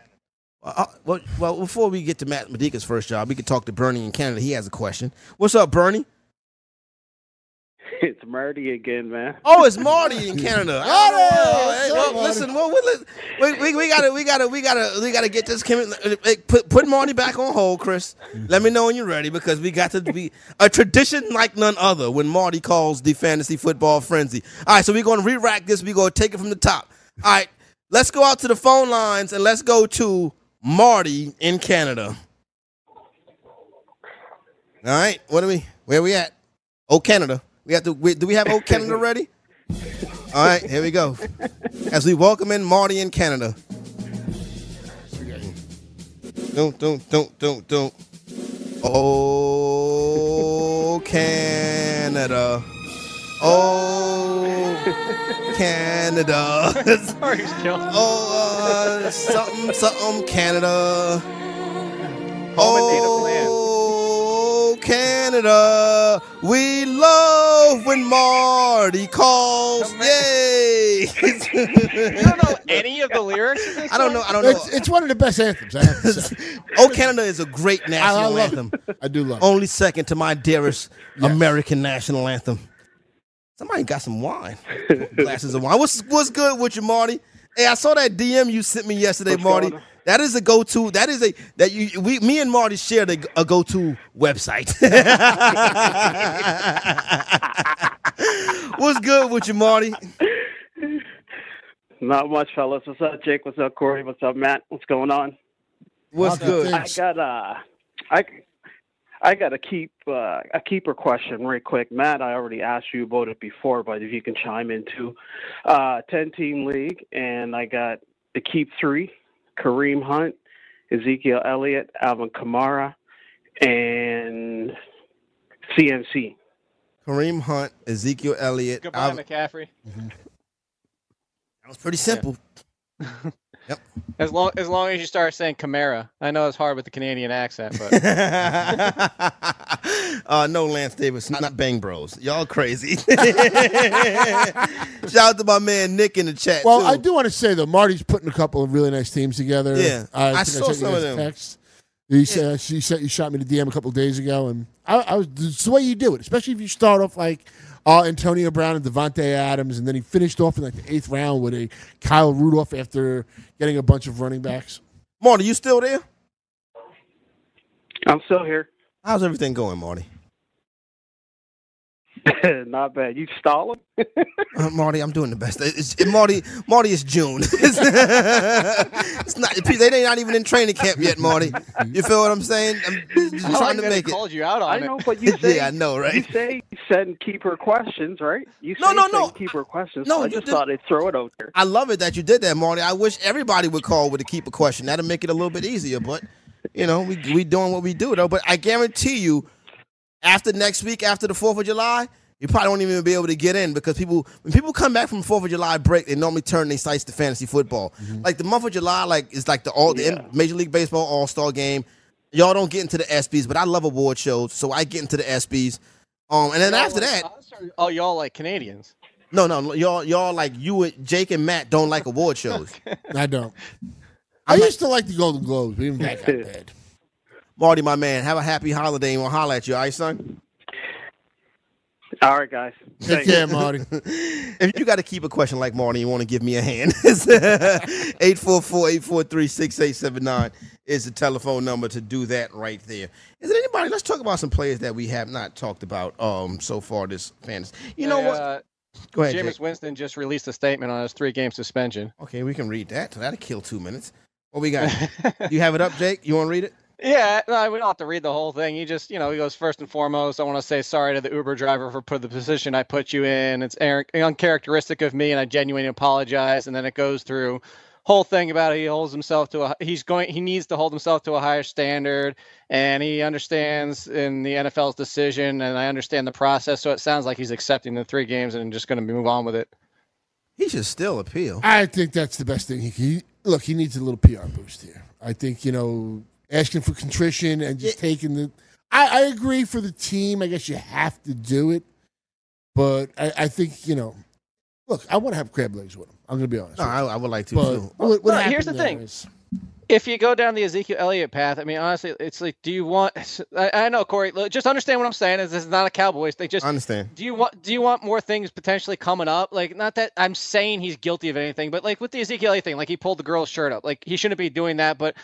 Uh, well, well, before we get to Matt Modica's first job, we could talk to Bernie in Canada. He has a question. What's up, Bernie? (laughs) It's Marty again, man. Oh, it's Marty in Canada. (laughs) Oh, hey, well, listen, well, we, we, we, gotta, we gotta, we gotta, we gotta get this. Put, put Marty back on hold, Chris. Let me know when you're ready because we got to be a tradition like none other when Marty calls the fantasy football frenzy. All right, so we're gonna re-rack this. We're gonna take it from the top. All right, let's go out to the phone lines and let's go to Marty in Canada. All right, what are we? Where are we at? Oh, Canada. We have to. We, do we have old Canada (laughs) ready? All right, here we go. As we welcome in Marty in Canada. Don't, don't, don't, don't, don't. Oh, Canada. Oh, Canada. Sorry, he's killed. Oh, uh, something, something, Canada. Home and land. Oh, Canada. We love when Marty calls. Yay! (laughs) You don't know any of the lyrics of this I don't know. I don't know. It's, it's one of the best anthems. I have to say. (laughs) Oh, Canada is a great I, I national love anthem. it. I do love it. Only second to my dearest (laughs) American national anthem. Somebody got some wine. Glasses of wine. What's what's good with you, Marty? Hey, I saw that DM you sent me yesterday, What's Marty. Going on? That is a go-to. That is a that you we me and Marty shared a, a go-to website. (laughs) what's good with you, Marty? Not much, fellas. What's up, Jake? What's up, Corey? What's up, Matt? What's going on? What's Okay, good? I got uh, I, I got a keep uh, a keeper question, right quick. Matt, I already asked you about it before, but if you can chime in too. Uh, ten team league, and I got the keep three: Kareem Hunt, Ezekiel Elliott, Alvin Kamara, and CMC. Kareem Hunt, Ezekiel Elliott. Goodbye, Al- McCaffrey. Mm-hmm. that was pretty simple. (laughs) As long as long as you start saying Camara, I know it's hard with the Canadian accent, but (laughs) (laughs) uh, no, Lance Davis, not Bang Bros. Y'all crazy. (laughs) Shout out to my man Nick in the chat. Well, too. I do want to say though, Marty's putting a couple of really nice teams together. Yeah, I, I think saw sent you some guys of them. Text. He said she said you shot me the DM a couple of days ago, and I, I was it's the way you do it, especially if you start off like uh, Antonio Brown and Davante Adams, and then he finished off in like the eighth round with a Kyle Rudolph after getting a bunch of running backs. Marty, you still there? I'm still here. How's everything going, Marty? (laughs) Not bad. You stalling? (laughs) Uh, Marty, I'm doing the best. It's, it, Marty, Marty, is June. (laughs) it's, it's not. They're not even in training camp yet, Marty. You feel what I'm saying? I'm just I trying to that he make it. called you out I on it. know, but you say Yeah, I know, right? You say send keeper questions, right? You say No, no, no. keeper questions. No, I just did- thought I'd throw it out there. I love it that you did that, Marty. I wish everybody would call with a keep a question. That'll make it a little bit easier. But you know, we we doing what we do though. But I guarantee you, after next week, after the Fourth of July, you probably won't even be able to get in because people when people come back from Fourth of July break, they normally turn their sights to fantasy football. Like the month of July, like is like the all the Yeah. Major League Baseball All Star Game. Y'all don't get into the ESPYS, but I love award shows, so I get into the ESPYS. Um, and then Y'all after like that, us or- oh, y'all like Canadians? no, no, y'all, y'all like you, and Jake and Matt don't like award shows. (laughs) I don't. I used to like the Golden Globes, but even that (laughs) got bad. Marty, my man, have a happy holiday and we'll holler at you, all right, son? All right, guys. Take care, Marty. (laughs) If you got to keep a question like Marty, you want to give me a hand, (laughs) 844-843-6879 is the telephone number to do that right there. Is it anybody? Let's talk about some players that we have not talked about um so far this fantasy. You know Hey, what? Uh, Go ahead, Jameis Jake. Winston just released a statement on his three-game suspension. Okay, we can read that. That'll kill two minutes. What we got? (laughs) you have it up, Jake? You want to read it? Yeah, no, we don't have to read the whole thing. He just, you know, he goes first and foremost. I want to say sorry to the Uber driver for put the position I put you in. It's uncharacteristic of me, and I genuinely apologize. And then it goes through whole thing about he holds himself to a he's going he needs to hold himself to a higher standard, and he understands in the NFL's decision, and I understand the process. So it sounds like he's accepting the three games and just going to move on with it. He should still appeal. I think that's the best thing he can. He, look, he needs a little PR boost here. I think you know, asking for contrition and just taking the. I, I agree for the team. I guess you have to do it, but I, I think you know. Look, I want to have crab legs with him. I'm going to be honest. No, I. I would like to but too. what, what No, here's the thing. there is- if you go down the Ezekiel Elliott path, I mean, honestly, it's like, do you want? (laughs) I, I know, Corey. look, Just understand what I'm saying. Is this is not a Cowboys thing? Just understand. do you want? Do you want more things potentially coming up? Like, not that I'm saying he's guilty of anything, but like with the Ezekiel Elliott thing, like he pulled the girl's shirt up. Like he shouldn't be doing that, but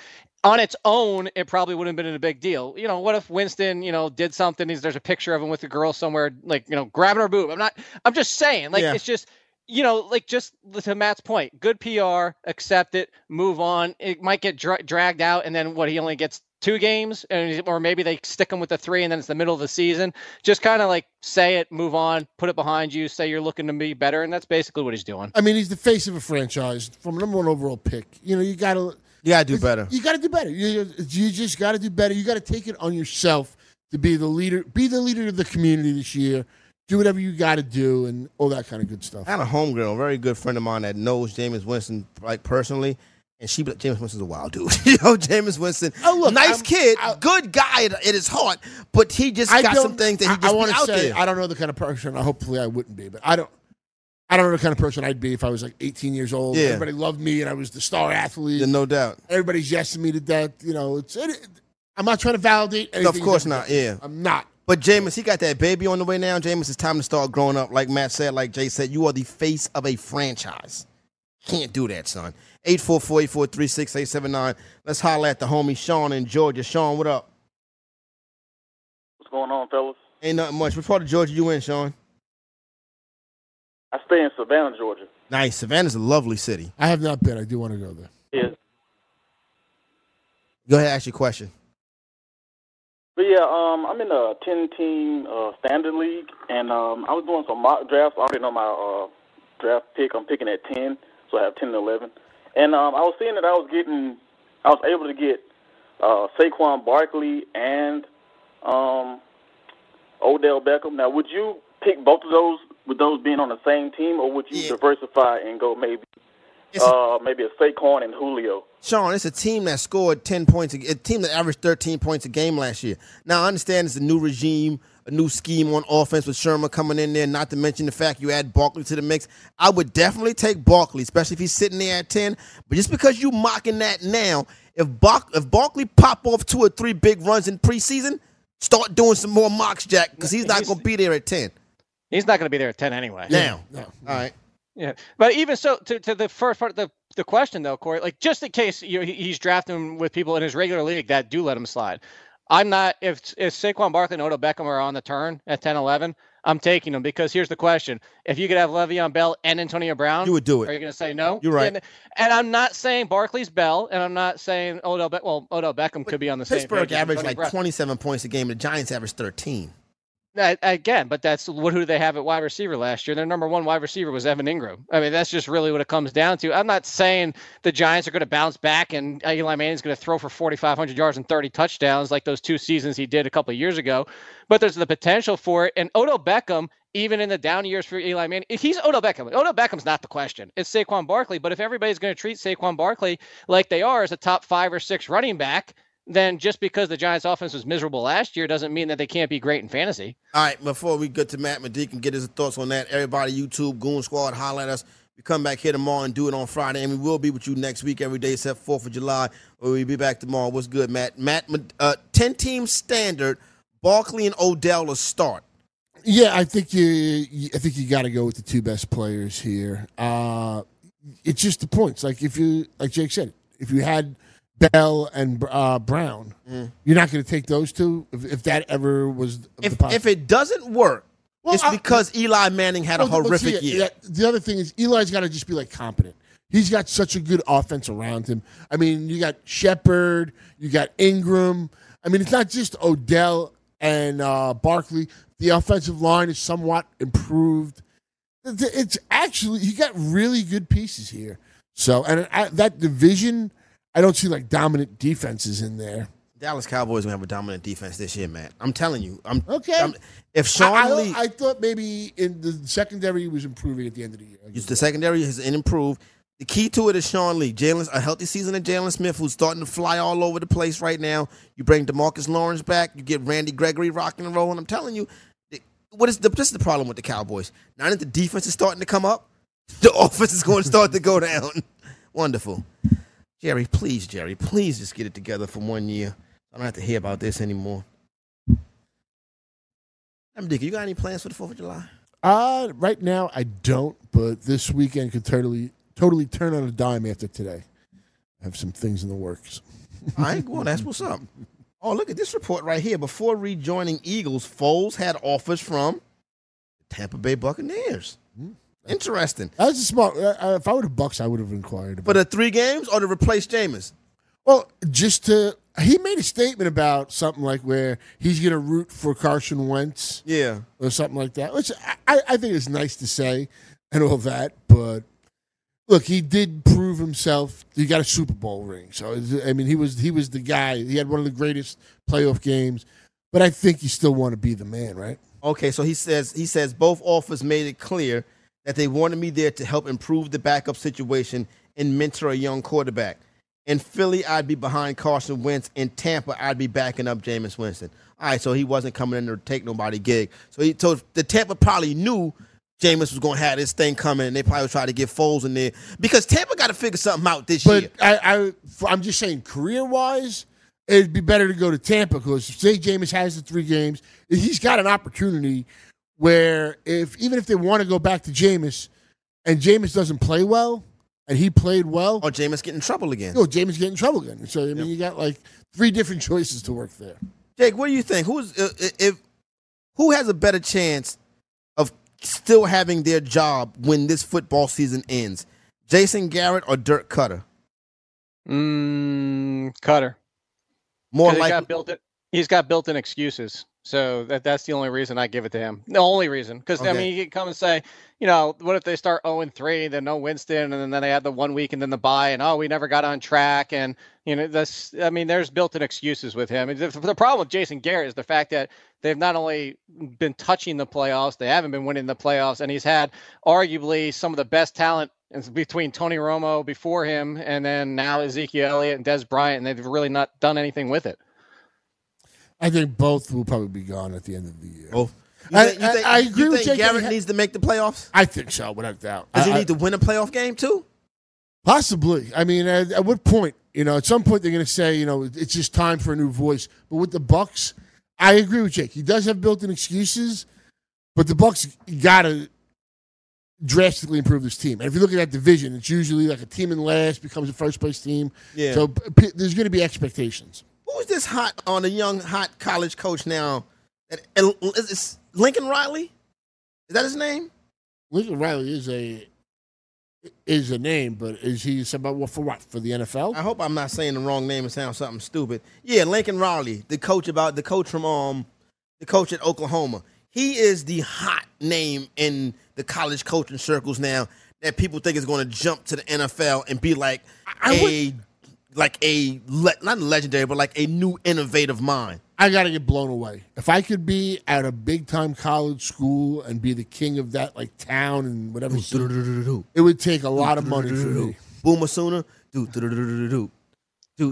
on its own, it probably wouldn't have been a big deal. You know, what if Winston, you know, did something? He's, there's a picture of him with a girl somewhere, like you know, grabbing her boob. I'm not. I'm just saying, like Yeah. it's just you know, like just to Matt's point, good PR, accept it, move on. It might get dra- dragged out, and then what? He only gets two games, and or maybe they stick him with the three, and then it's the middle of the season. Just kind of like say it, move on, put it behind you, say you're looking to be better, and that's basically what he's doing. I mean, he's the face of a franchise from number one overall pick. You know, you got to You gotta do better. You got to do better. You, you just got to do better. You got to take it on yourself to be the leader. Be the leader of the community this year. Do whatever you got to do, and all that kind of good stuff. I had a homegirl, a very good friend of mine that knows James Winston like personally, and she be like, Jameis Winston's a wild dude. (laughs) you know, James Winston, Oh, look, nice I'm- kid, I- good guy at, at his heart, but he just I got some things that he I- just I, be want to out say there. I don't know the kind of person. Hopefully, I wouldn't be, but I don't. I don't know the kind of person I'd be if I was like 18 years old. Yeah. Everybody loved me, and I was the star athlete. Yeah, no doubt. Everybody's yesing me to death. You know, it's. It, I'm not trying to validate anything. of course not. Yeah, I'm not. But Jameis, he got that baby on the way now. Jameis, it's time to start growing up. Like Matt said, like Jay said, you are the face of a franchise. Can't do that, son. 844-843-6879. Let's holler at the homie Sean in Georgia. Sean, what up? What's going on, fellas? Ain't nothing much. What part of Georgia you in, Sean? I stay in Savannah, Georgia. Nice. Savannah's a lovely city. I have not been. I do want to go there. Yeah. Go ahead, ask your question. But yeah, um, I'm in a 10 team uh, standard league, and um, I was doing some mock drafts. I already know my uh, draft pick. I'm picking at 10, so I have 10 and 11. And um, I was seeing that I was getting, I was able to get uh, Saquon Barkley and um, Odell Beckham. Now, would you pick both of those with those being on the same team, or would you Yeah. diversify and go maybe It's a- uh, maybe a Saquon and Julio? Sean, it's a team that scored 10 points, a, a team that averaged 13 points a game last year. Now, I understand it's a new regime, a new scheme on offense with Sherman coming in there, not to mention the fact you add Barkley to the mix. I would definitely take Barkley, especially if he's sitting there at 10. But just because you mocking that now, if, Bark, if Barkley pop off two or three big runs in preseason, start doing some more mocks, Jack, because he's not going to be there at 10. He's not going to be there at ten anyway. Now. No. All right. Yeah, but even so, to, to the first part of the, the question though, Corey, like just in case you know, he's drafting with people in his regular league that do let him slide. I'm not if if Saquon Barkley and Odell Beckham are on the turn at 10, 11, I'm taking them because here's the question: If you could have Le'Veon Bell and Antonio Brown, You would do it. Are you going to say no? You're right. And, and I'm not saying Barkley's Bell, and I'm not saying Odell. Be- well, Odell Beckham could be on the same. Pittsburgh page as averaged Antonio like Brown. 27 points a game. The Giants averaged 13. Again, but that's what who do they have at wide receiver last year? Their number one wide receiver was Evan Engram. I mean, that's just really what it comes down to. I'm not saying the Giants are going to bounce back and Eli Manning's going to throw for 4,500 yards and 30 touchdowns like those two seasons he did a couple of years ago, but there's the potential for it. And Odell Beckham, even in the down years for Eli Manning, he's Odell Beckham. Odell Beckham's not the question. It's Saquon Barkley. But if everybody's going to treat Saquon Barkley like they are as a top five or six running back, then just because the Giants' offense was miserable last year doesn't mean that they can't be great in fantasy. All right, before we get to Matt Medic and get his thoughts on that, everybody, YouTube, Goon Squad, holler at us. We come back here tomorrow and do it on Friday, and we will be with you next week every day except 4th of July. We'll be back tomorrow. What's good, Matt? Matt, uh, 10 team standard, Barkley and Odell will start. Yeah, I think you. you- I think you got to go with the two best players here. Uh, it's just the points. Like if you, like Jake said, if you had Bell and uh, Brown, you're not going to take those two. If, if that ever was If, if it doesn't work, Well, it's I- because Eli Manning had a Well, but horrific see, year. yeah, the other thing is Eli's got to just be like competent. He's got such a good offense around him. I mean, you got Shepard, you got Engram. I mean, it's not just Odell and uh, Barkley. The offensive line is somewhat improved. It's- actually you got really good pieces here. So, and I, that division, I don't see like dominant defenses in there. Dallas Cowboys gonna have a dominant defense this year, man. I'm telling you. I'm Okay. I'm- if Sean I, I, Lee, I thought maybe in the secondary was improving at the end of the year. the secondary has improved. The key to it is Sean Lee. Jaylon, a healthy season of Jaylon Smith, who's starting to fly all over the place right now. You bring Demarcus Lawrence back. You get Randy Gregory rocking and rolling. I'm telling you, what is the this is the problem with the Cowboys? Now that the defense is starting to come up, (laughs) the (laughs) offense is going to start to go down. Wonderful, Jerry. Please, Jerry, please just get it together for one year. I don't have to hear about this anymore. I'm Dick. You got any plans for the Fourth of July? Uh, right now I don't, but this weekend could totally totally turn on a dime after today. I have some things in the works. All right, well, that's what's up. Oh, look at this report right here. Before rejoining Eagles, Foles had offers from the Tampa Bay Buccaneers. Interesting. That was a smart. Uh, uh, if I were the Bucks, I would have inquired. About For the three games or to replace Jameis? Well, just to he made a statement about something like where he's going to root for Carson Wentz Yeah. or something like that, which I, I think is nice to say and all that. But look, he did prove himself. He got a Super Bowl ring, so I mean, he was he was the guy. He had one of the greatest playoff games. But I think you still want to be the man, right? Okay, so he says he says both offers made it clear that they wanted me there to help improve the backup situation and mentor a young quarterback. In Philly, I'd be behind Carson Wentz. In Tampa, I'd be backing up Jameis Winston. All right, so he wasn't coming in to take nobody gig. So he told the Tampa probably knew Jameis was going to have this thing coming, and they probably would try to get Foles in there because Tampa got to figure something out this But year. I, I, I'm just saying, career wise, it'd be better to go to Tampa because say Jameis has the three games, he's got an opportunity where if even if they want to go back to Jameis, and Jameis doesn't play well, and he played well, Or Jameis get in trouble again. no, Jameis get in trouble again. So I mean, you got like three different choices to work there. Jake, what do you think? Who's uh, if who has a better chance of still having their job when this football season ends? Jason Garrett or Dirk Koetter? Mm, Koetter. More he's like got built it. He's got built-in excuses, so that that's the only reason I give it to him. The only reason, because I mean, you could come and say, you know, what if they start zero and three, then no Winston, and then they had the one week and then the bye, and oh, we never got on track, and you know, that's. I mean, there's built-in excuses with him. The, the problem with Jason Garrett is the fact that they've not only been touching the playoffs, they haven't been winning the playoffs, and he's had arguably some of the best talent it's between Tony Romo before him, and then now Ezekiel Elliott and Dez Bryant, and they've really not done anything with it. I think both will probably be gone at the end of the year. both. You I- think, you I- think, I you agree with think Jake Garrett needs to make the playoffs? I think so, without doubt. Does he I- need to win a playoff game too? Possibly. I mean, at, at what point? You know, at some point they're going to say, you know, it's just time for a new voice. But with the Bucks, I agree with Jake. He does have built-in excuses, but the Bucks got to drastically improve this team. And if you look at that division, it's usually like a team in last becomes a first-place team. Yeah. So p- there's going to be expectations. Who's this hot on a young hot college coach now? Is is Lincoln Riley? Is that his name? Lincoln Riley is a is a name, but is he somebody well, for what? For the NFL? I hope I'm not saying the wrong name and sound something stupid. Yeah, Lincoln Riley, the coach about the coach from um the coach at Oklahoma. He is the hot name in the college coaching circles now that people think is going to jump to the NFL and be like I a like a le- not legendary but like a new innovative mind. I got to get blown away. If I could be at a big time college school and be the king of that like town and whatever, city, it would take a lot of money for me. Boomer sooner.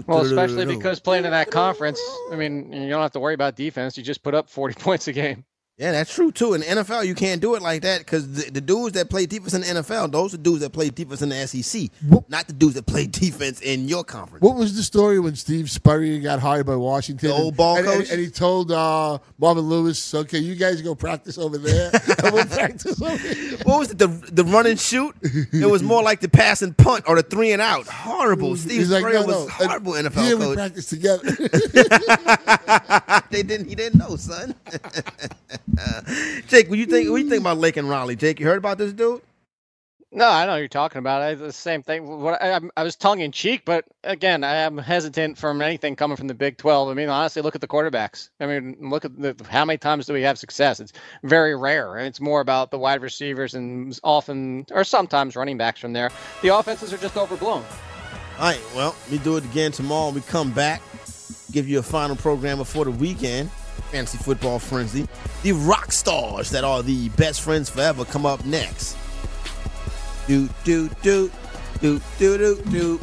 Well, especially because playing in that conference, I mean, you don't have to worry about defense. You just put up 40 (laughs) points a game. Yeah, that's true too. In the NFL, you can't do it like that because the, the dudes that play defense in the NFL, those are dudes that play defense in the SEC, not the dudes that play (laughs) defense in your conference. What was the story when Steve Spurrier got hired by Washington? The old ball and, and- coach? and he told uh, Marvin Lewis, "Okay, you guys go practice over there. (laughs) (laughs) and we'll practice over here." What was it? The the run and shoot? It was more like the pass and punt or the three and out. Horrible. Steve He's like, Spurrier no, was no. horrible And NFL we coach. practice together. they didn't. He didn't know, son. (laughs) Jake, what you think? What you think about Lincoln Riley? Jake, you heard about this dude? No, I know what you're talking about. I, the same thing. What I, I was tongue in cheek, but again, I am hesitant from anything coming from the Big 12. I mean, honestly, look at the quarterbacks. I mean, look at the, how many times do we have success? It's very rare. and It's more about the wide receivers and often, or sometimes running backs from there. The offenses are just overblown. All right, well, we do it again tomorrow. We come back, give you a final program before the weekend. Fantasy Football Frenzy. The rock stars that are the best friends forever come up next. Do, do, do, do, do, do, do.